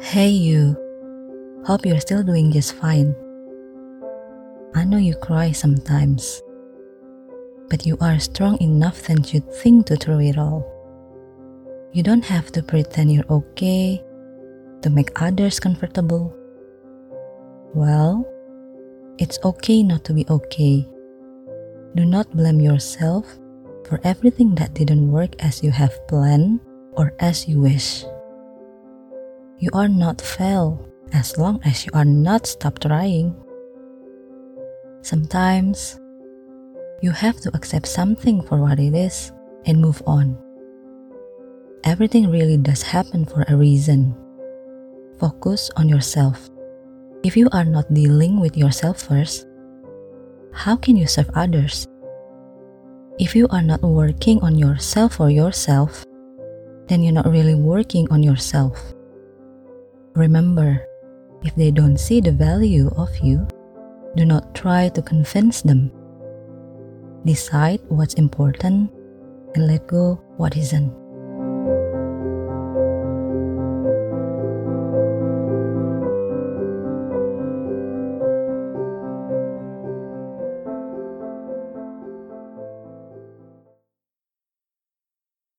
Hey, you. Hope you're still doing just fine. I know you cry sometimes, but you are strong enough than you think to through it all. You don't have to pretend you're okay to make others comfortable. Well, it's okay not to be okay. Do not blame yourself for everything that didn't work as you have planned or as you wish. You are not fail as long as you are not stop trying. Sometimes you have to accept something for what it is and move on. Everything really does happen for a reason. Focus on yourself. If you are not dealing with yourself first, how can you serve others? If you are not working on yourself for yourself, then you're not really working on yourself. Remember, if they don't see the value of you, do not try to convince them. Decide what's important and let go what isn't.